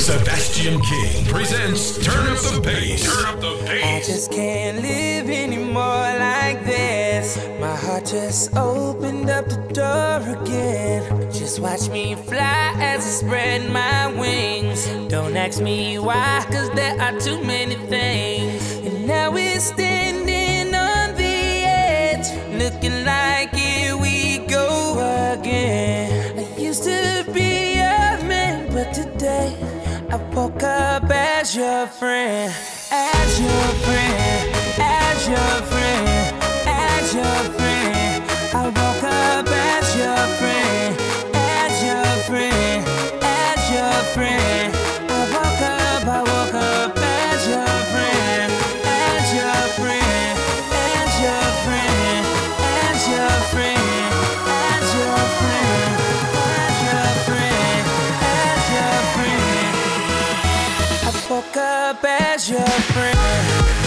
Sebastian King presents Turn Up the Bass. Turn Up the I just can't live anymore like this. My heart just opened up the door again. Just watch me fly as I spread my wings. Don't ask me why, cause there are too many things. Woke up as your friend, as your friend, as your friend, as your friend. I woke up as your friend, as your friend, as your friend. Up as your friend.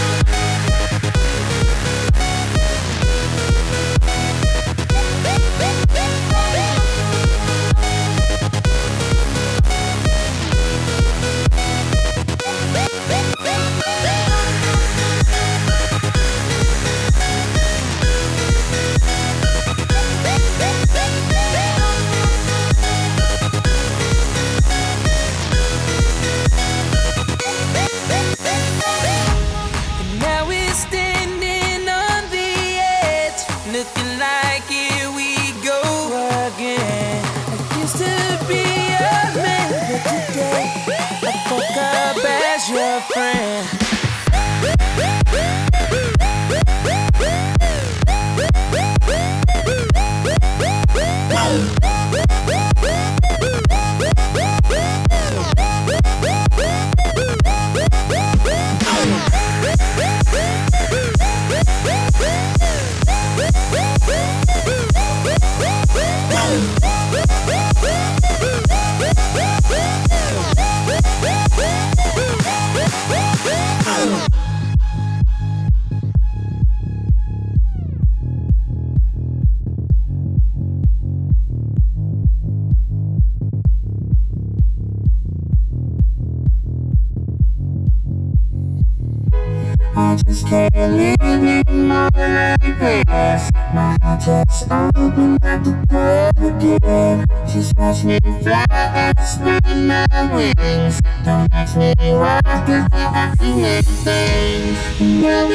My wings. Don't ask me why, cause I feel anything.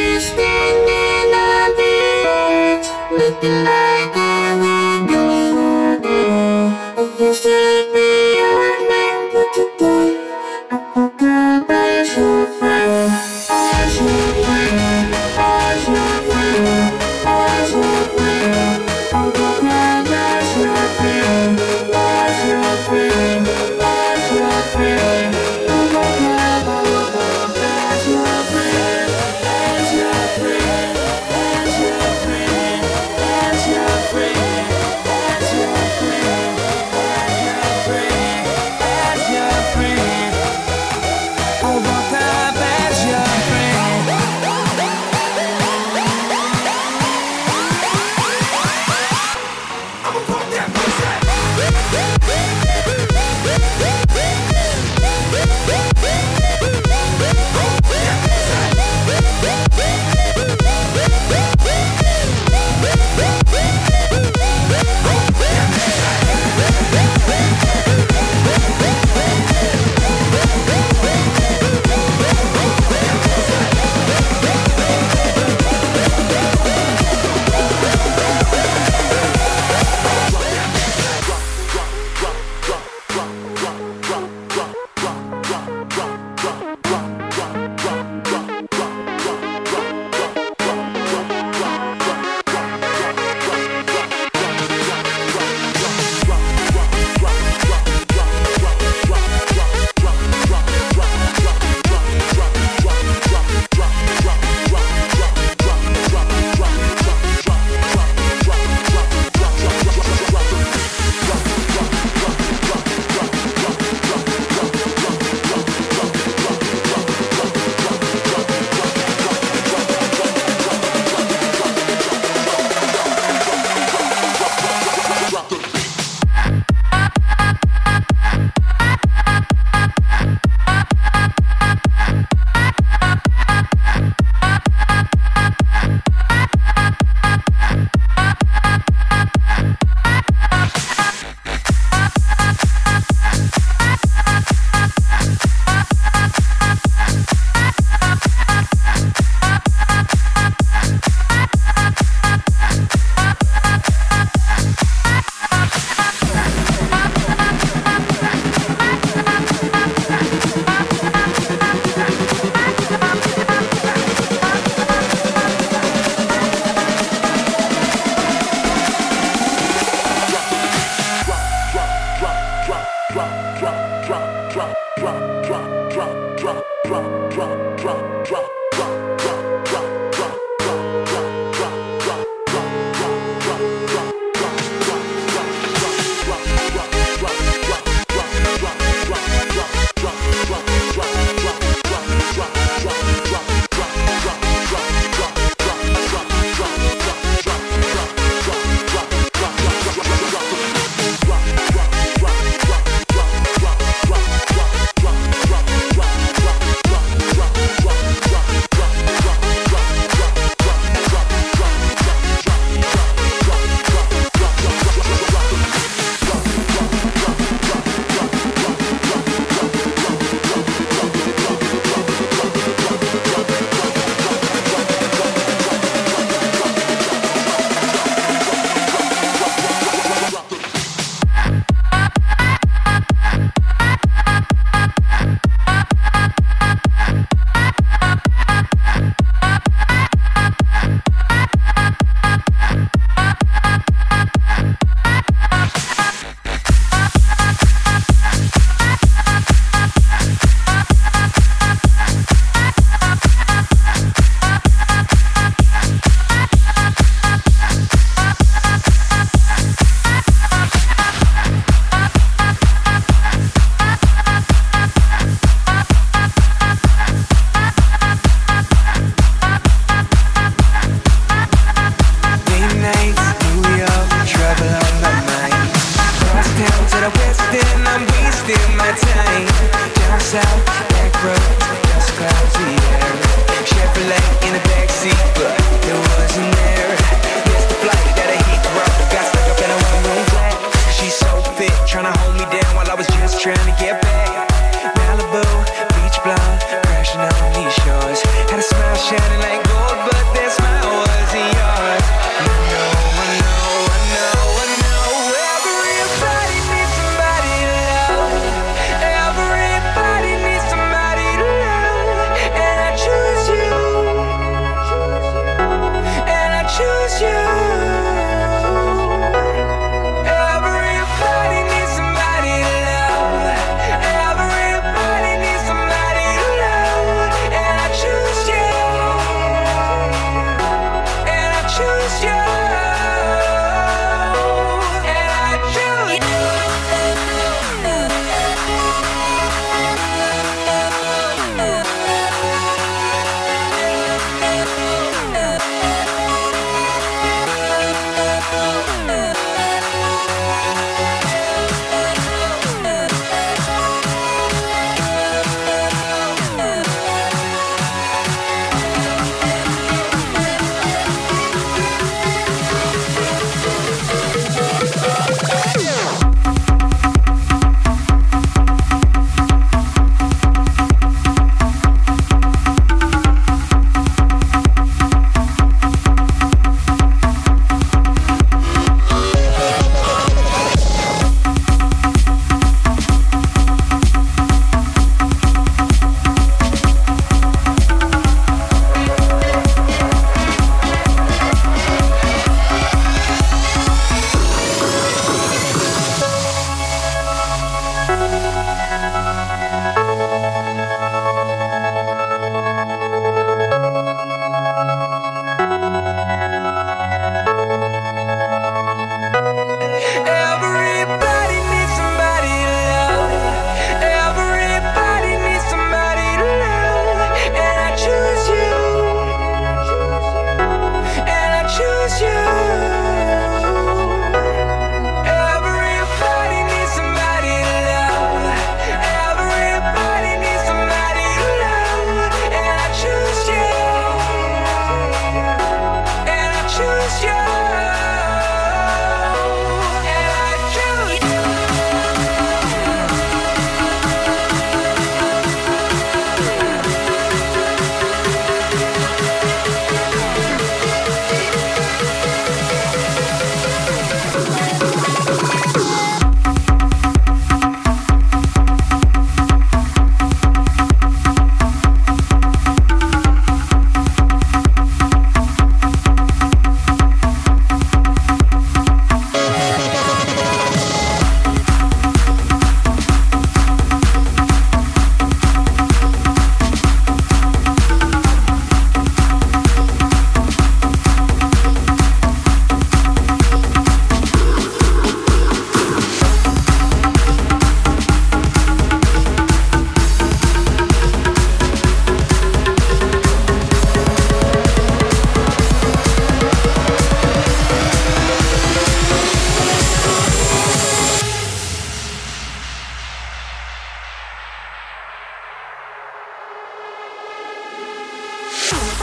Thank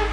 you.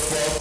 fuck